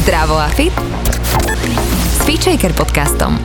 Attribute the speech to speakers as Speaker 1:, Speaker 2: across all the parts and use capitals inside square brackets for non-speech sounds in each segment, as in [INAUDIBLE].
Speaker 1: Zdravo a fit s Feature podcastom.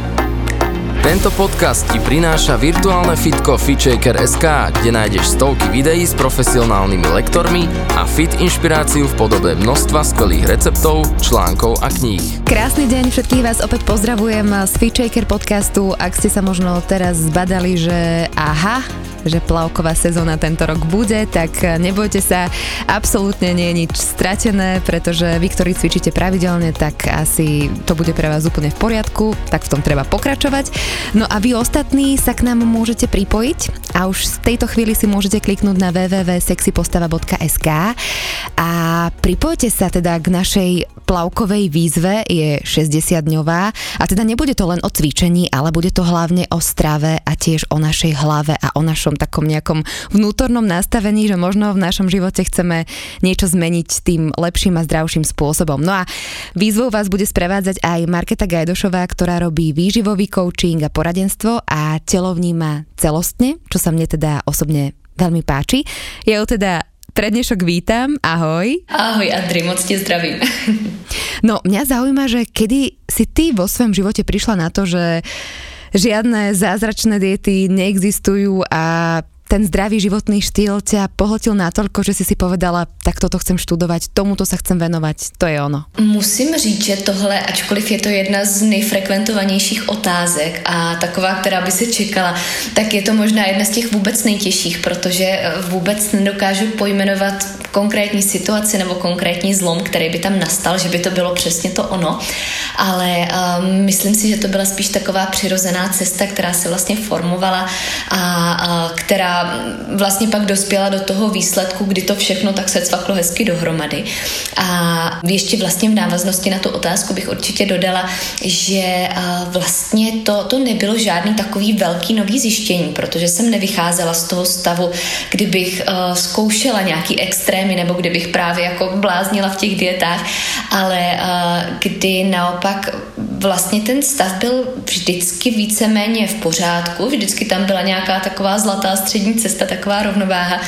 Speaker 2: Tento podcast ti prináša virtuálne fitko FitShaker.sk, kde nájdeš stovky videí s profesionálnymi lektormi a fit inšpiráciu v podobe množstva skvelých receptov, článkov a kníh.
Speaker 1: Krásny deň, všetkých vás opäť pozdravujem z FitShaker podcastu. Ak ste sa možno teraz zbadali, že aha, že plavková sezóna tento rok bude, tak nebojte sa, absolútne nie je nič stratené, pretože vy, ktorí cvičíte pravidelne, tak asi to bude pre vás úplne v poriadku, tak v tom treba pokračovať. No a vy ostatní sa k nám môžete pripojiť a už v tejto chvíli si môžete kliknúť na www.sexypostava.sk a pripojte sa teda k našej plavkovej výzve, je 60-dňová a teda nebude to len o cvičení, ale bude to hlavne o strave a tiež o našej hlave a o našom takom nejakom vnútornom nastavení, že možno v našom živote chceme niečo zmeniť tým lepším a zdravším spôsobom. No a výzvou vás bude sprevádzať aj Marketa Gajdošová, ktorá robí výživový coaching a poradenstvo a telo vníma celostne, čo sa mne teda osobne veľmi páči. Ja ju teda pre dnešok vítam, ahoj.
Speaker 3: Ahoj Adri, moc te zdravím. [LAUGHS]
Speaker 1: No, mňa zaujíma, že kedy si ty vo svojom živote prišla na to, že žiadne zázračné diety neexistujú a ten zdravý životný štýl ťa pohltil natoľko, že si si povedala, tak toto chcem študovať, tomuto sa chcem venovať, to je ono.
Speaker 3: Musím říct, že tohle, ačkoliv je to jedna z nejfrekventovanějších otázek a taková, která by se čekala, tak je to možná jedna z těch vůbec nejtěžších, protože eh, vůbec nedokážu pojmenovat konkrétní situaci nebo konkrétní zlom, který by tam nastal, že by to bylo přesně to ono, ale um, myslím si, že to byla spíš taková přirozená cesta, která se vlastně formovala a, a která vlastně pak dospěla do toho výsledku, kdy to všechno tak se cvaklo hezky dohromady. A ještě vlastně v návaznosti na tu otázku bych určitě dodala, že vlastně to, to nebylo žádný takový velký nový zjištění, protože jsem nevycházela z toho stavu, kdybych zkoušela nějaký extrémy nebo kdybych právě jako bláznila v těch dietách, ale kdy naopak vlastně ten stav byl vždycky víceméně v pořádku, vždycky tam byla nějaká taková zlatá střední cesta, taková rovnováha,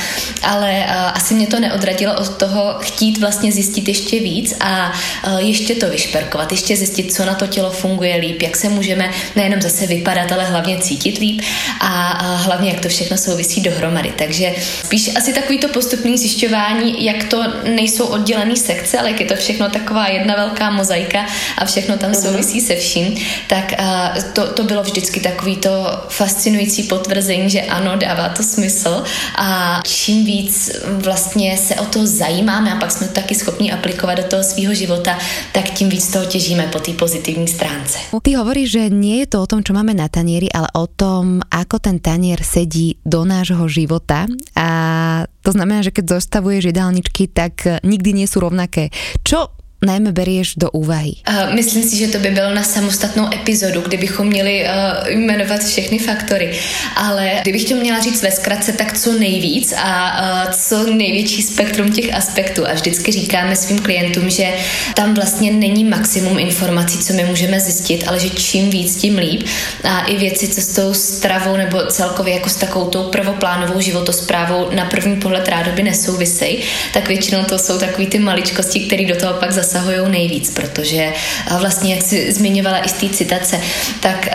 Speaker 3: ale uh, asi mě to neodradilo od toho chtít vlastně zjistit ještě víc a uh, ještě to vyšperkovat, ještě zjistit, co na to tělo funguje líp, jak se můžeme nejenom zase vypadat, ale hlavně cítit líp a uh, hlavně, jak to všechno souvisí dohromady. Takže spíš asi takový to postupný zjišťování, jak to nejsou oddělené sekce, ale jak je to všechno taková jedna velká mozaika a všechno tam mhm. Souvisí se vším, tak uh, to, to bylo vždycky takový to fascinující potvrzení, že ano, dává to smysl a čím víc vlastně se o to zajímáme a pak jsme to taky schopni aplikovat do toho svého života, tak tím víc toho těžíme po té pozitivní stránce.
Speaker 1: Ty hovoríš, že nie je to o tom, čo máme na tanieri, ale o tom, ako ten tanier sedí do nášho života a to znamená, že keď zostavuješ jedálničky, tak nikdy nie sú rovnaké. Čo najmä berieš do úvahy?
Speaker 3: Uh, myslím si, že to by bylo na samostatnou epizodu, kdybychom měli uh, jmenovat všechny faktory. Ale kdybych to měla říct ve zkratce, tak co nejvíc a uh, co největší spektrum těch aspektů. A vždycky říkáme svým klientům, že tam vlastně není maximum informací, co my můžeme zjistit, ale že čím víc, tím líp. A i věci, co s tou stravou nebo celkově jako s takovou tou prvoplánovou životosprávou na první pohled rádoby nesouvisejí, tak většinou to jsou takové ty maličkosti, které do toho pak zase zasahují nejvíc, protože vlastně, jak jsi zmiňovala i z té citace, tak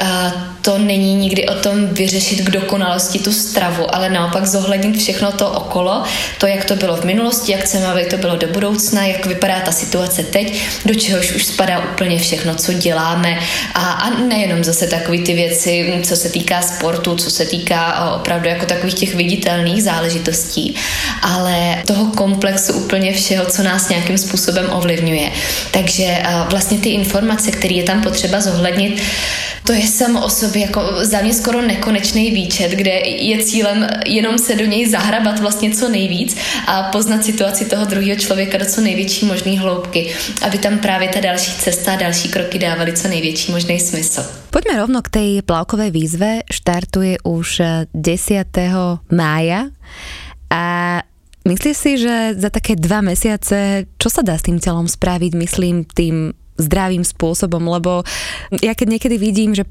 Speaker 3: to není nikdy o tom vyřešit k dokonalosti tu stravu, ale naopak zohlednit všechno to okolo, to, jak to bylo v minulosti, jak chceme, aby to bylo do budoucna, jak vypadá ta situace teď, do čehož už spadá úplně všechno, co děláme a, a nejenom zase takové ty věci, co se týká sportu, co se týká opravdu jako takových těch viditelných záležitostí, ale toho komplexu úplně všeho, co nás nějakým způsobem ovlivňuje. Takže vlastně ty informace, které je tam potřeba zohlednit, to je samo o jako za mě skoro nekonečný výčet, kde je cílem jenom se do něj zahrabat vlastně co nejvíc a poznat situaci toho druhého člověka do co největší možné hloubky, aby tam právě ta další cesta a další kroky dávaly co největší možný smysl.
Speaker 1: Poďme rovno k tej plavkovej výzve. Štartuje už 10. mája a Myslíš si, že za také dva mesiace, čo sa dá s tým telom spraviť, myslím, tým zdravým spôsobom, lebo ja keď niekedy vidím, že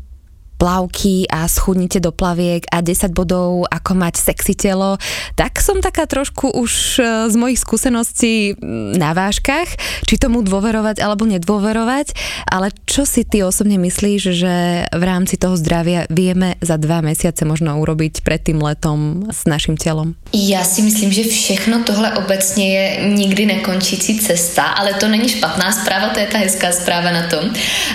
Speaker 1: plavky a schudnite do plaviek a 10 bodov, ako mať sexy telo, tak som taká trošku už e, z mojich skúseností na vážkach, či tomu dôverovať alebo nedôverovať, ale čo si ty osobne myslíš, že v rámci toho zdravia vieme za dva mesiace možno urobiť pred tým letom s naším telom?
Speaker 3: Já si myslím, že všechno tohle obecně je nikdy nekončící cesta, ale to není špatná zpráva, to je ta hezká zpráva na tom.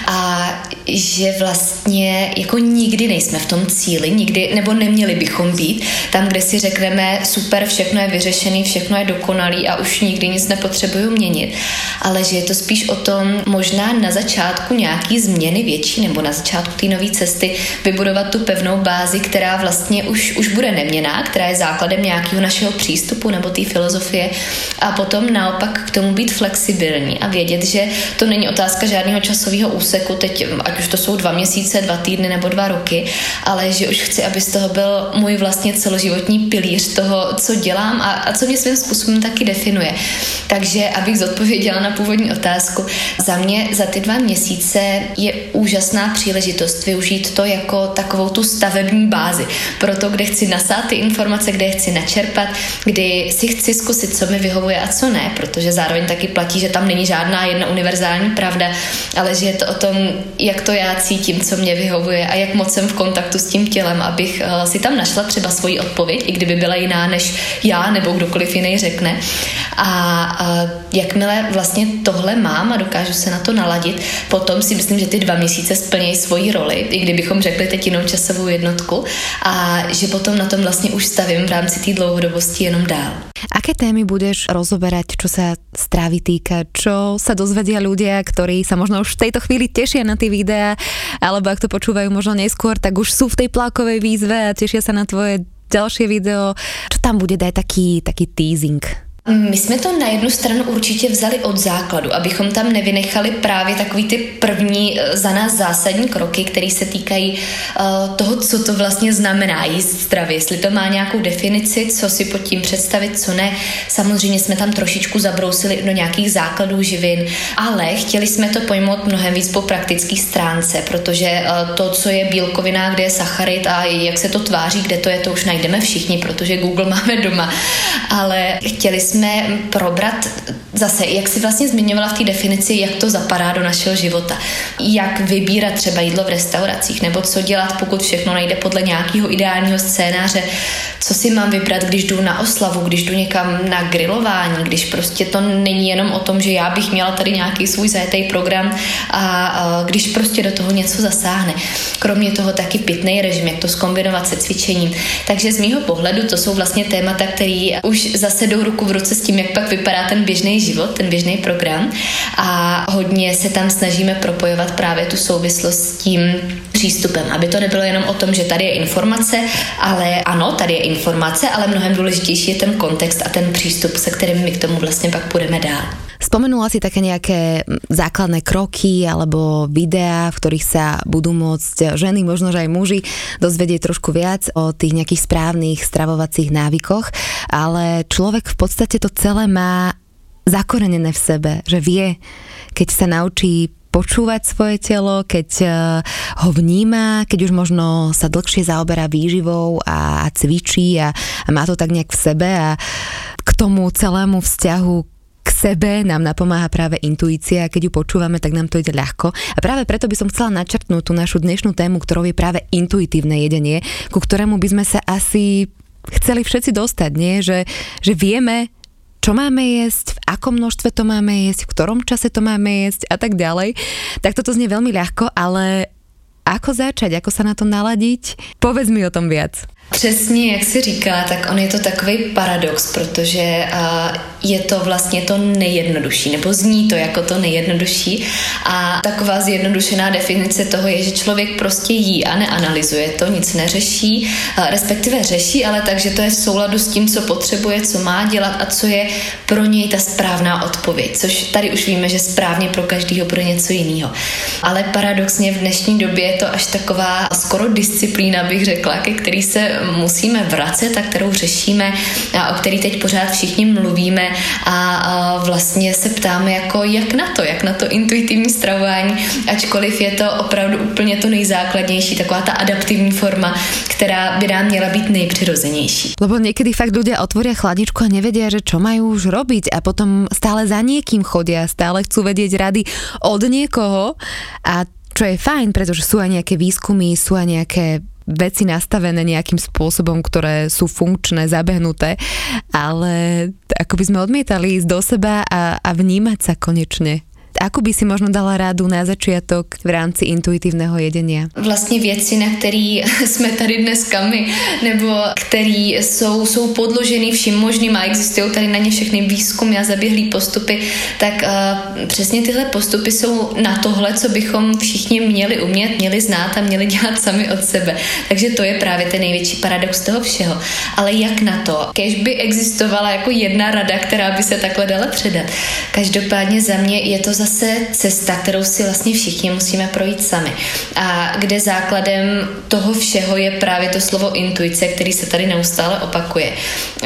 Speaker 3: A že vlastně jako nikdy nejsme v tom cíli, nikdy, nebo neměli bychom být. Tam, kde si řekneme, super, všechno je vyřešený, všechno je dokonalý a už nikdy nic nepotřebuju měnit, ale že je to spíš o tom možná na začátku nějaký změny větší nebo na začátku té nové cesty vybudovat tu pevnou bázi, která vlastně už, už bude neměná, která je základem nějakého našeho přístupu nebo té filozofie a potom naopak k tomu být flexibilní a vědět, že to není otázka žádného časového úseku, teď ať už to jsou dva měsíce, dva týdny nebo dva roky, ale že už chci, aby z toho byl můj vlastně celoživotní pilíř toho, co dělám a, a co mě svým způsobem taky definuje. Takže abych zodpověděla na původní otázku, za mě za ty dva měsíce je úžasná příležitost využít to jako takovou tu stavební bázi pro to, kde chci nasát ty informace, kde je chci načerpat, kdy si chci zkusit, co mi vyhovuje a co ne, protože zároveň taky platí, že tam není žádná jedna univerzální pravda, ale že je to o tom, jak to já cítím, co mě vyhovuje a jak moc jsem v kontaktu s tím tělem, abych uh, si tam našla třeba svoji odpověď, i kdyby byla jiná, než já nebo kdokoliv jiný řekne. A uh, jakmile vlastně tohle mám a dokážu se na to naladit, potom si myslím, že ty dva měsíce splnějí svoji roli, i kdybychom řekli teď jinou časovou jednotku a že potom na tom vlastně už stavím v rámci té dlouhodobosti jenom dál.
Speaker 1: Aké témy budeš rozoberať, čo sa strávy týka, čo sa dozvedia ľudia, ktorí sa možno už v tejto chvíli tešia na tie videá, alebo ak to počúvajú možno neskôr, tak už sú v tej plákovej výzve a tešia sa na tvoje ďalšie video. Čo tam bude, daj taký, taký teasing.
Speaker 3: My jsme to na jednu stranu určitě vzali od základu, abychom tam nevynechali právě takový ty první eh, za nás zásadní kroky, které se týkají uh, toho, co to vlastně znamená jíst zdravě, jestli to má nějakou definici, co si pod tím představit, co ne. Samozřejmě jsme tam trošičku zabrousili do nějakých základů živin, ale chtěli jsme to pojmout mnohem víc po praktické stránce, protože uh, to, co je bílkovina, kde je sacharid a jak se to tváří, kde to je, to už najdeme všichni, protože Google [LAUGHS] máme doma, ale chtěli jsme jsme probrat zase, jak si vlastně zmiňovala v té definici, jak to zapadá do našeho života. Jak vybírat třeba jídlo v restauracích, nebo co dělat, pokud všechno nejde podle nějakého ideálního scénáře, co si mám vybrat, když jdu na oslavu, když jdu někam na grilování, když prostě to není jenom o tom, že já bych měla tady nějaký svůj zajetý program a, a když prostě do toho něco zasáhne. Kromě toho taky pitný režim, jak to skombinovat se cvičením. Takže z mýho pohledu to jsou vlastně témata, které už zase jdou ruku v ruce s tím, jak pak vypadá ten běžný život, ten běžný program a hodně se tam snažíme propojovat právě tu souvislost s tím přístupem, aby to nebylo jenom o tom, že tady je informace, ale ano, tady je informace, ale mnohem důležitější je ten kontext a ten přístup, se kterým my k tomu vlastně pak půjdeme dál.
Speaker 1: Spomenula si také nejaké základné kroky alebo videá, v ktorých sa budú môcť ženy, možno že aj muži, dozvedieť trošku viac o tých nejakých správnych stravovacích návykoch, ale človek v podstate to celé má zakorenené v sebe, že vie, keď sa naučí počúvať svoje telo, keď eh, ho vníma, keď už možno sa dlhšie zaoberá výživou a, cvičí a, a má to tak nejak v sebe a k tomu celému vzťahu k sebe nám napomáha práve intuícia a keď ju počúvame, tak nám to ide ľahko. A práve preto by som chcela načrtnúť tú našu dnešnú tému, ktorou je práve intuitívne jedenie, ku ktorému by sme sa asi chceli všetci dostať, nie? Že, že vieme, čo máme jesť, v akom množstve to máme jesť, v ktorom čase to máme jesť a tak ďalej. Tak toto znie veľmi ľahko, ale ako začať, ako sa na to naladiť? Povedz mi o tom viac.
Speaker 3: Přesně, jak si říká, tak on je to takový paradox, protože je to vlastně to nejjednodušší, nebo zní to jako to nejjednodušší a taková zjednodušená definice toho je, že člověk prostě jí a neanalyzuje to, nic neřeší, respektive řeší, ale takže to je v souladu s tím, co potřebuje, co má dělat a co je pro něj ta správná odpověď, což tady už víme, že správně pro každého bude něco jiného. Ale paradoxně v dnešní době je to až taková skoro disciplína, bych řekla, ke který se musíme vracet a kterou řešíme a o který teď pořád všichni mluvíme a, vlastně se ptáme jako jak na to, jak na to intuitivní stravování, ačkoliv je to opravdu úplně to nejzákladnější, taková ta adaptivní forma, která by nám měla být nejpřirozenější.
Speaker 1: Lebo někdy fakt ľudia otvoria chladničku a nevedia, že čo majú už robiť a potom stále za niekým chodia, stále chcú vedieť rady od niekoho a čo je fajn, pretože sú aj nejaké výskumy, sú aj nejaké veci nastavené nejakým spôsobom, ktoré sú funkčné, zabehnuté, ale ako by sme odmietali ísť do seba a, a vnímať sa konečne. Ako by si možno dala rádu na začiatok v rámci intuitivního jedenia?
Speaker 3: Vlastně věci, na které [LAUGHS] jsme tady dneska my, nebo které jsou, jsou podloženy vším možným a existují tady na ně všechny výzkumy a zaběhlý postupy, tak uh, přesně tyhle postupy jsou na tohle, co bychom všichni měli umět, měli znát a měli dělat sami od sebe. Takže to je právě ten největší paradox toho všeho. Ale jak na to? Kež by existovala jako jedna rada, která by se takhle dala předat. Každopádně za mě je to za zase cesta, kterou si vlastně všichni musíme projít sami. A kde základem toho všeho je právě to slovo intuice, který se tady neustále opakuje.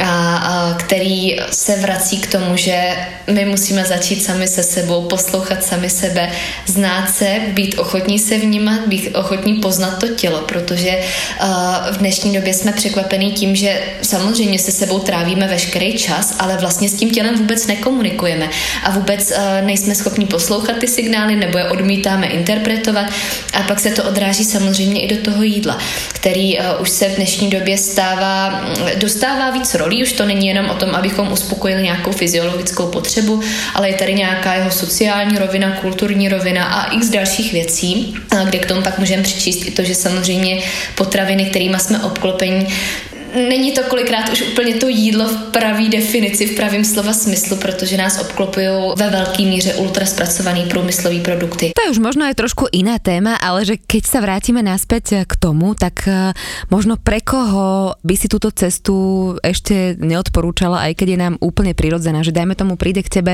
Speaker 3: A, a který se vrací k tomu, že my musíme začít sami se sebou, poslouchat sami sebe, znát se, být ochotní se vnímat, být ochotní poznat to tělo, protože uh, v dnešní době jsme překvapení tím, že samozřejmě se sebou trávíme veškerý čas, ale vlastně s tím tělem vůbec nekomunikujeme a vůbec nejsme schopni poslouchat ty signály nebo je odmítáme interpretovat. A pak se to odráží samozřejmě i do toho jídla, který uh, už se v dnešní době stává, mm, dostává víc rolí, už to není jenom o tom, abychom uspokojili nějakou fyziologickou potřebu, ale je tady nějaká jeho sociální rovina, kulturní rovina a x dalších věcí, kde k tomu pak můžeme přičíst i to, že samozřejmě potraviny, kterými jsme obklopeni, není to kolikrát už úplně to jídlo v pravý definici, v pravém slova smyslu, protože nás obklopují ve velké míře ultraspracované průmyslové produkty.
Speaker 1: To je už možno aj trošku iná téma, ale že keď sa vrátime naspäť k tomu, tak eh, možno pre koho by si túto cestu ešte neodporúčala, aj keď je nám úplne prirodzená, že dajme tomu príde k tebe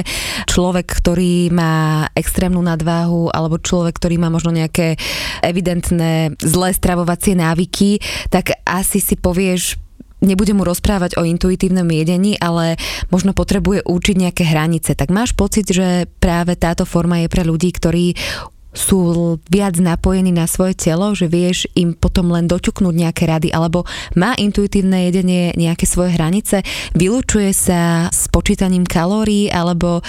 Speaker 1: človek, ktorý má extrémnu nadváhu alebo človek, ktorý má možno nejaké evidentné zlé stravovacie návyky, tak asi si povieš, nebudem mu rozprávať o intuitívnom jedení, ale možno potrebuje učiť nejaké hranice. Tak máš pocit, že práve táto forma je pre ľudí, ktorí sú viac napojení na svoje telo, že vieš im potom len doťuknúť nejaké rady, alebo má intuitívne jedenie nejaké svoje hranice, vylúčuje sa s počítaním kalórií, alebo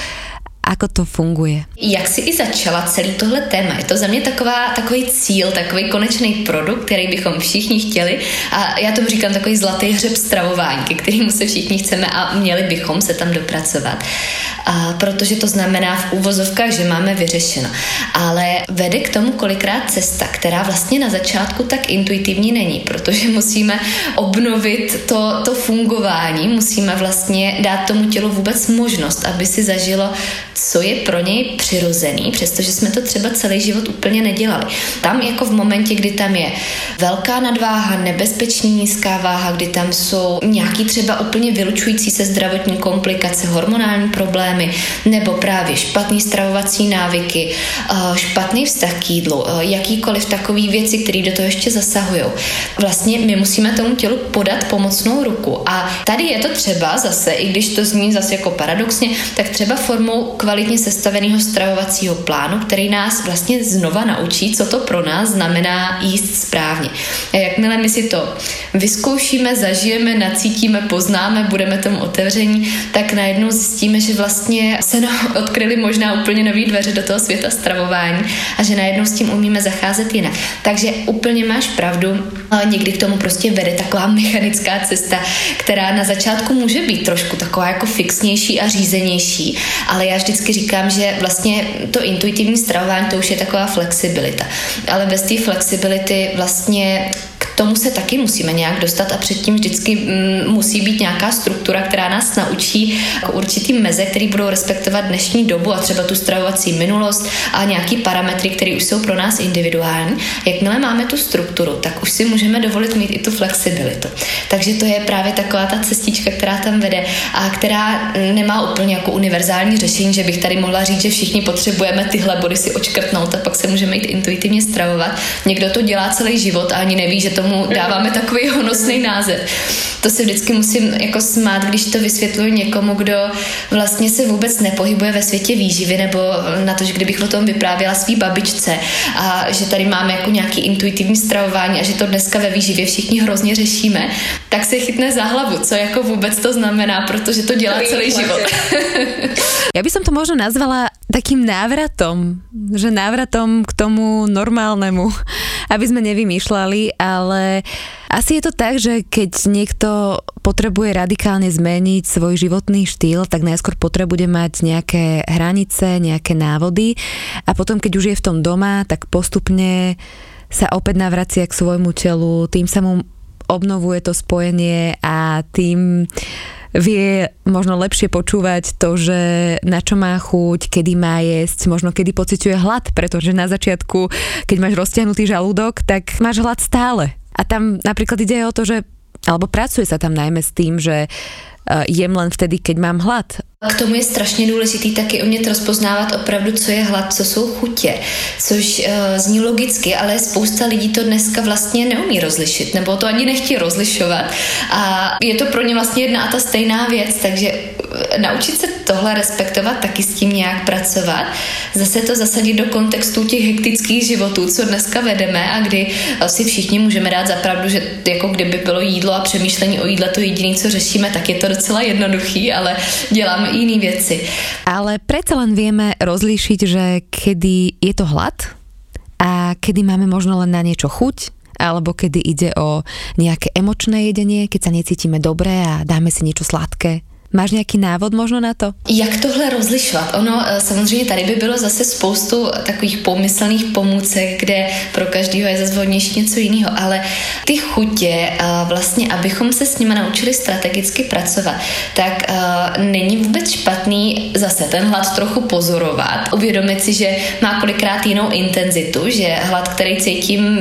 Speaker 1: Ako to funguje?
Speaker 3: Jak si i začala celý tohle téma? Je to za mě taková, takový cíl, takový konečný produkt, který bychom všichni chtěli a já tomu říkám takový zlatý hřeb stravování, ke kterému se všichni chceme a měli bychom se tam dopracovat. A protože to znamená v úvozovkách, že máme vyřešeno. Ale vede k tomu kolikrát cesta, která vlastně na začátku tak intuitivní není, protože musíme obnovit to, to fungování, musíme vlastně dát tomu tělu vůbec možnost, aby si zažilo co je pro něj přirozený, přestože jsme to třeba celý život úplně nedělali. Tam jako v momentě, kdy tam je velká nadváha, nebezpečný nízká váha, kdy tam jsou nějaký třeba úplně vylučující se zdravotní komplikace, hormonální problémy, nebo právě špatný stravovací návyky, eh, špatný vztah k jídlu, eh, jakýkoliv takový věci, které do toho ještě zasahují. Vlastně my musíme tomu tělu podat pomocnou ruku. A tady je to třeba zase, i když to zní zase jako paradoxně, tak třeba formou kvalitně sestaveného stravovacího plánu, který nás vlastně znova naučí, co to pro nás znamená jíst správně. A jakmile my si to vyzkoušíme, zažijeme, nacítíme, poznáme, budeme tomu otevření, tak najednou zjistíme, že vlastně se nám [LAUGHS] odkryly možná úplně nové dveře do toho světa stravování a že najednou s tím umíme zacházet jinak. Takže úplně máš pravdu, ale někdy k tomu prostě vede taková mechanická cesta, která na začátku může být trošku taková jako fixnější a řízenější, ale já vždycky říkám, že vlastně to intuitivní stravování to už je taková flexibilita. Ale bez té flexibility vlastně tomu se taky musíme nějak dostat a předtím vždycky mm, musí být nějaká struktura, která nás naučí k určitý meze, které budou respektovat dnešní dobu a třeba tu stravovací minulost a nějaký parametry, které už jsou pro nás individuální. Jakmile máme tu strukturu, tak už si můžeme dovolit mít i tu flexibilitu. Takže to je právě taková ta cestička, která tam vede a která nemá úplně jako univerzální řešení, že bych tady mohla říct, že všichni potřebujeme tyhle body si očkrtnout a pak se můžeme jít intuitivně stravovat. Někdo to dělá celý život a ani neví, že to tomu dáváme takový honosný název. To se vždycky musím jako smát, když to vysvětluji někomu, kdo vlastně se vůbec nepohybuje ve světě výživy, nebo na to, že kdybych o tom vyprávěla svý babičce a že tady máme jako nějaký intuitivní stravování a že to dneska ve výživě všichni hrozně řešíme, tak se chytne za hlavu, co jako vůbec to znamená, protože to dělá celý život. [LAUGHS]
Speaker 1: Já by som to možno nazvala takým návratom, že návratom k tomu normálnemu, aby sme nevymýšľali, ale asi je to tak, že keď niekto potrebuje radikálne zmeniť svoj životný štýl, tak najskôr potrebuje mať nejaké hranice, nejaké návody a potom, keď už je v tom doma, tak postupne sa opäť navracia k svojmu telu, tým sa mu obnovuje to spojenie a tým vie možno lepšie počúvať to, že na čo má chuť, kedy má jesť, možno kedy pociťuje hlad, pretože na začiatku, keď máš roztiahnutý žalúdok, tak máš hlad stále. A tam napríklad ide o to, že alebo pracuje sa tam najmä s tým, že Eh, jem len vtedy, keď mám hlad.
Speaker 3: K tomu je strašně důležitý taky umět rozpoznávat opravdu, co je hlad, co jsou chutě, což uh, zní logicky, ale spousta lidí to dneska vlastně neumí rozlišit, nebo to ani nechtějí rozlišovat. A je to pro ně vlastně jedna a ta stejná věc, takže eh, naučit se tohle respektovat, taky s tím nějak pracovat, zase to zasadit do kontextu těch hektických životů, co dneska vedeme a kdy si všichni můžeme dát zapravdu, že jako kdyby bylo jídlo a přemýšlení o jídle to jediné, co řešíme, tak je to docela jednoduchý, ale děláme i jiné věci.
Speaker 1: Ale predsa len vieme rozlíšiť, že kedy je to hlad a kedy máme možno len na niečo chuť, alebo kedy ide o nejaké emočné jedenie, keď sa necítime dobre a dáme si niečo sladké. Máš nějaký návod možno na to?
Speaker 3: Jak tohle rozlišovat? Ono eh, samozřejmě tady by bylo zase spoustu takových pomyslných pomůcek, kde pro každého je zase vhodnější něco jiného, ale ty chutě, eh, vlastně, abychom se s nimi naučili strategicky pracovat, tak eh, není vůbec špatný zase ten hlad trochu pozorovat, uvědomit si, že má kolikrát jinou intenzitu, že hlad, který cítím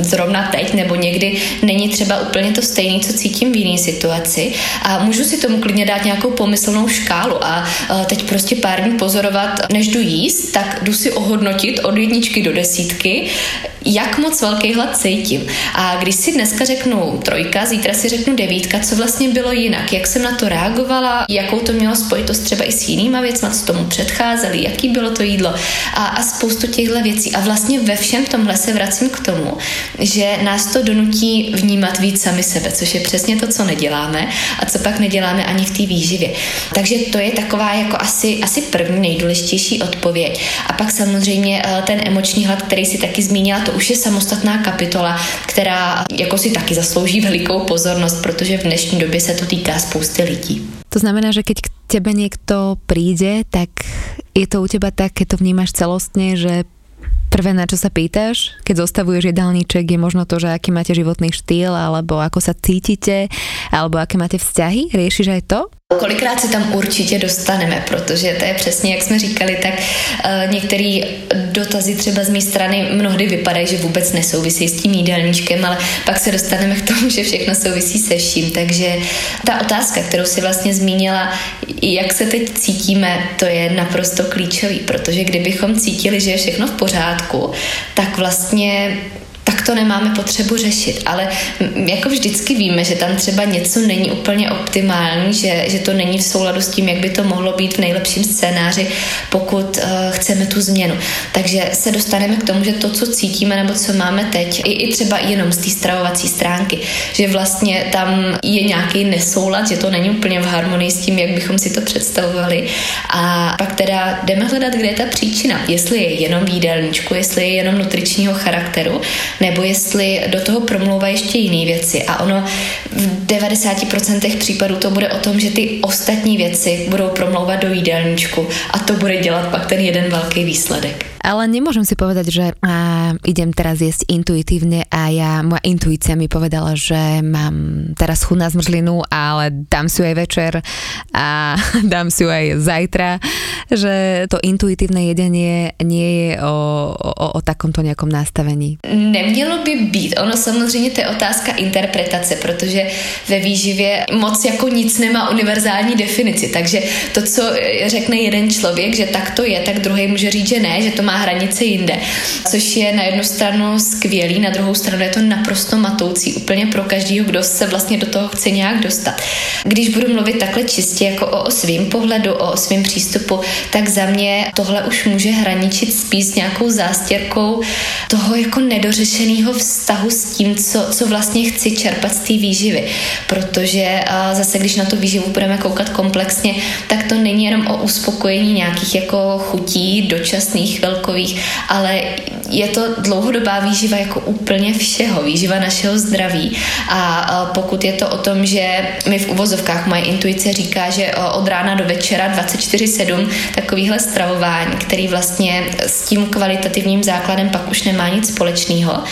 Speaker 3: zrovna teď nebo někdy, není třeba úplně to stejný, co cítím v jiné situaci a můžu si tomu klidně dát nějakou pomyslnou škálu a teď prostě pár dní pozorovat, než jdu jíst, tak jdu si ohodnotit od jedničky do desítky, jak moc velký hlad cítím. A když si dneska řeknu trojka, zítra si řeknu devítka, co vlastně bylo jinak, jak jsem na to reagovala, jakou to mělo spojitost třeba i s jinýma věcmi, co tomu předcházeli, jaký bylo to jídlo a, a spoustu těchto věcí. A vlastně ve všem tomhle se vracím k tomu, že nás to donutí vnímat víc sami sebe, což je přesně to, co neděláme a co pak neděláme ani v té výživě. Takže to je taková jako asi, asi první nejdůležitější odpověď. A pak samozřejmě eh, ten emoční hlad, který si taky zmínila, to už je samostatná kapitola, která jako si taky zaslouží velikou pozornost, protože v dnešní době se to týká spousty lidí.
Speaker 1: To znamená, že keď k tebe niekto príde, tak je to u teba tak, keď to vnímaš celostne, že prvé, na čo sa pýtaš, keď zostavuješ jedálniček, je možno to, že aký máte životný štýl, alebo ako sa cítite, alebo aké máte vzťahy? Riešiš aj to?
Speaker 3: Kolikrát se tam určitě dostaneme, protože to je přesně, jak jsme říkali, tak uh, některé dotazy třeba z mé strany mnohdy vypadají, že vůbec nesouvisí s tím jídelníčkem, ale pak se dostaneme k tomu, [LAUGHS] že všechno souvisí se vším. Takže ta otázka, kterou si vlastně zmínila, jak se teď cítíme, to je naprosto klíčový, protože kdybychom cítili, že je všechno v pořádku, tak vlastně tak to nemáme potřebu řešit. Ale jako vždycky víme, že tam třeba něco není úplně optimální, že, že to není v souladu s tím, jak by to mohlo být v nejlepším scénáři, pokud uh, chceme tu změnu. Takže se dostaneme k tomu, že to, co cítíme nebo co máme teď, i, i třeba jenom z té stravovací stránky, že vlastně tam je nějaký nesoulad, že to není úplně v harmonii s tím, jak bychom si to představovali. A pak teda jdeme hledat, kde je ta příčina. Jestli je jenom v jídelníčku, jestli je jenom nutričního charakteru, nebo jestli do toho promlouvá ještě jiné věci. A ono v 90% případů to bude o tom, že ty ostatní věci budou promlouvat do jídelníčku a to bude dělat pak ten jeden velký výsledek.
Speaker 1: Ale nemôžem si povedať, že a, idem teraz jesť intuitívne a ja, moja intuícia mi povedala, že mám teraz chuť na zmrzlinu, ale dám si ju aj večer a [LAUGHS] dám si ju aj zajtra, že to intuitívne jedenie nie je o, o, o takomto nejakom nastavení.
Speaker 3: Nemělo by být. Ono samozřejmě to je otázka interpretace, protože ve výživě moc jako nic nemá univerzální definici, takže to, co řekne jeden člověk, že tak to je, tak druhý může říct, že ne, že to má má hranice jinde. Což je na jednu stranu skvělý, na druhou stranu je to naprosto matoucí úplně pro každého, kdo se vlastně do toho chce nějak dostat. Když budu mluvit takhle čistě jako o, o svým pohledu, o svém přístupu, tak za mě tohle už může hraničit spíš nějakou zástěrkou toho jako nedořešeného vztahu s tím, co, co vlastně chci čerpat z té výživy. Protože zase, když na tu výživu budeme koukat komplexně, tak to není jenom o uspokojení nějakých jako chutí dočasných, chvilkových, ale je to dlouhodobá výživa jako úplně všeho, výživa našeho zdraví. A pokud je to o tom, že mi v uvozovkách moje intuice říká, že od rána do večera 24-7 takovýhle stravování, který vlastně s tím kvalitativním základem pak už nemá nic společného,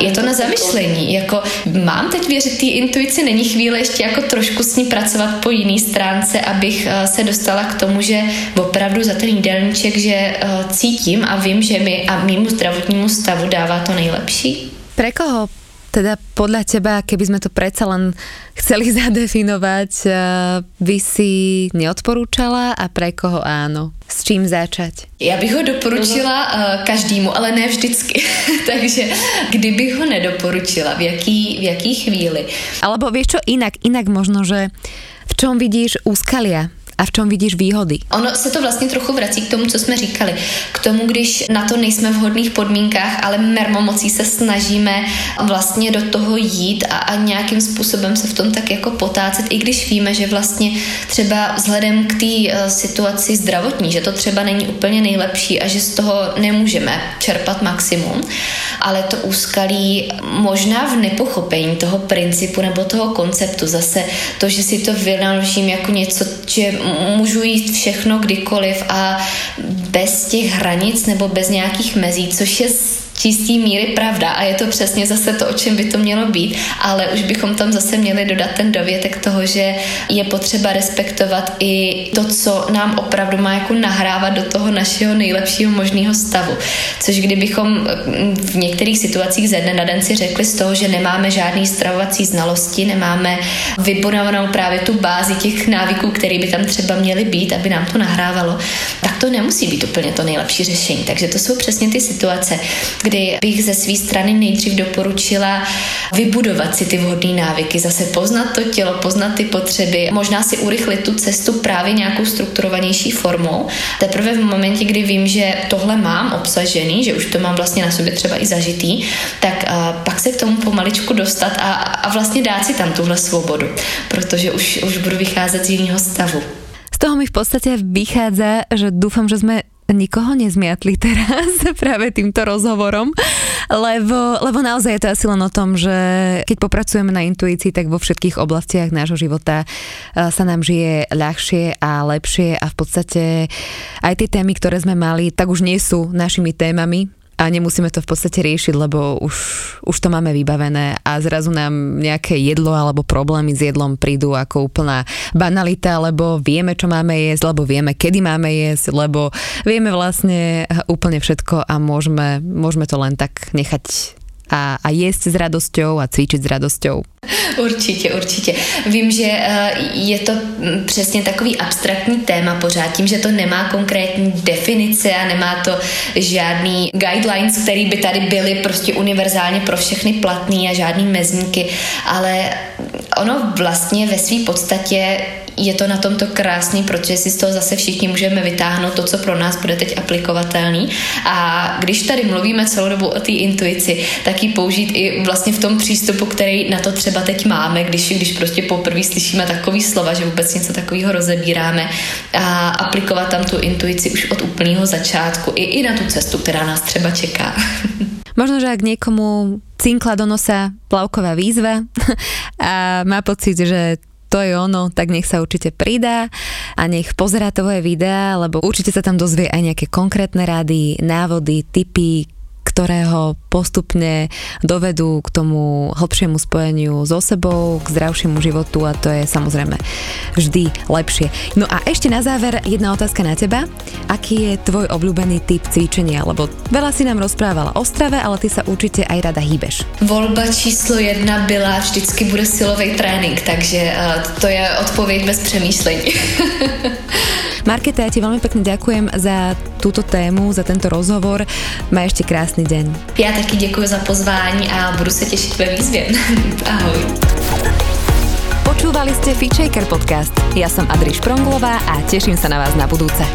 Speaker 3: je to na zamyšlení. Jako mám teď věřit té intuici, není chvíle ještě jako trošku s ní pracovat po jiné stránce, abych eh, se dostala k tomu, že opravdu za ten jídelníček, že eh, cítím a vím, že mi a mýmu zdravotnímu stavu dává to nejlepší.
Speaker 1: Pre koho teda podľa teba, keby sme to predsa len chceli [LAUGHS] zadefinovať, eh, by si neodporúčala a pre koho áno? S čím začať?
Speaker 3: Já bych ho doporučila uh, každému, ale ne vždycky. [LAUGHS] Takže kdybych ho nedoporučila, v jaký, v jaký chvíli?
Speaker 1: Alebo vieš čo, inak, inak možno, že v čom vidíš úskalia a v čem vidíš výhody?
Speaker 3: Ono se to vlastně trochu vrací k tomu, co jsme říkali. K tomu, když na to nejsme v hodných podmínkách, ale mermomocí se snažíme vlastně do toho jít a, a nějakým způsobem se v tom tak jako potácet, i když víme, že vlastně třeba vzhledem k té uh, situaci zdravotní, že to třeba není úplně nejlepší a že z toho nemůžeme čerpat maximum, ale to úskalí možná v nepochopení toho principu nebo toho konceptu. Zase to, že si to vynaložím jako něco, že můžu jít všechno kdykoliv a bez těch hranic nebo bez nějakých mezí, což je čistý míry pravda a je to přesně zase to, o čem by to mělo být, ale už bychom tam zase měli dodat ten dovětek toho, že je potřeba respektovat i to, co nám opravdu má jako nahrávat do toho našeho nejlepšího možného stavu. Což kdybychom v některých situacích ze dne na den si řekli z toho, že nemáme žádný stravovací znalosti, nemáme vybudovanou právě tu bázi těch návyků, které by tam třeba měly být, aby nám to nahrávalo, tak to nemusí být úplně to nejlepší řešení. Takže to jsou přesně ty situace, kdy bych ze své strany nejdřív doporučila vybudovat si ty vhodné návyky, zase poznat to tělo, poznat ty potřeby, možná si urychlit tu cestu právě nějakou strukturovanější formou. Teprve v momentě, kdy vím, že tohle mám obsažený, že už to mám vlastně na sobě třeba i zažitý, tak a, pak se k tomu pomaličku dostat a, a vlastně dát si tam tuhle svobodu, protože už, už budu vycházet z jiného stavu.
Speaker 1: Z toho mi v podstate vychádza, že dúfam, že sme nikoho nezmiatli teraz [LAUGHS] práve týmto rozhovorom, lebo, lebo naozaj je to asi len o tom, že keď popracujeme na intuícii, tak vo všetkých oblastiach nášho života eh, sa nám žije ľahšie a lepšie a v podstate aj tie témy, ktoré sme mali, tak už nie sú našimi témami, a nemusíme to v podstate riešiť, lebo už, už to máme vybavené a zrazu nám nejaké jedlo alebo problémy s jedlom prídu ako úplná banalita, lebo vieme, čo máme jesť, lebo vieme, kedy máme jesť, lebo vieme vlastne úplne všetko a môžeme, môžeme to len tak nechať a, a jesť s radosťou a cvičiť s radosťou.
Speaker 3: Určitě, určitě. Vím, že eh, je to hm, přesně takový abstraktní téma pořád, tím, že to nemá konkrétní definice a nemá to žádný guidelines, které by tady byly prostě univerzálně pro všechny platný a žádný mezníky, ale ono vlastně ve své podstatě je to na tomto krásný, protože si z toho zase všichni můžeme vytáhnout to, co pro nás bude teď aplikovatelný. A když tady mluvíme celou dobu o té intuici, tak ji použít i vlastně v tom přístupu, který na to třeba teď máme, když, když prostě poprvé slyšíme takový slova, že vůbec něco takového rozebíráme a aplikovat tam tu intuici už od úplného začátku i, i na tu cestu, která nás třeba čeká. [LAUGHS]
Speaker 1: Možno, že ak niekomu cinkla do nosa plavková výzva [LAUGHS] a má pocit, že to je ono, tak nech sa určite pridá a nech pozerá tvoje videá, lebo určite sa tam dozvie aj nejaké konkrétne rady, návody, tipy, ktoré ho postupne dovedú k tomu hlbšiemu spojeniu so sebou, k zdravšiemu životu a to je samozrejme vždy lepšie. No a ešte na záver jedna otázka na teba. Aký je tvoj obľúbený typ cvičenia? Lebo veľa si nám rozprávala o strave, ale ty sa určite aj rada hýbeš.
Speaker 3: Volba číslo jedna byla vždycky bude silový trénink, takže uh, to je odpověď bez přemýšlení.
Speaker 1: Marketa, ja ti veľmi pekne ďakujem za túto tému, za tento rozhovor. Má ešte krásny deň.
Speaker 3: Já taky děkuji za pozvání a budu se těšit ve výzvě. [LAUGHS] Ahoj.
Speaker 1: Počúvali ste Feature podcast. Ja som Adriš Pronglová a teším sa na vás na budúce.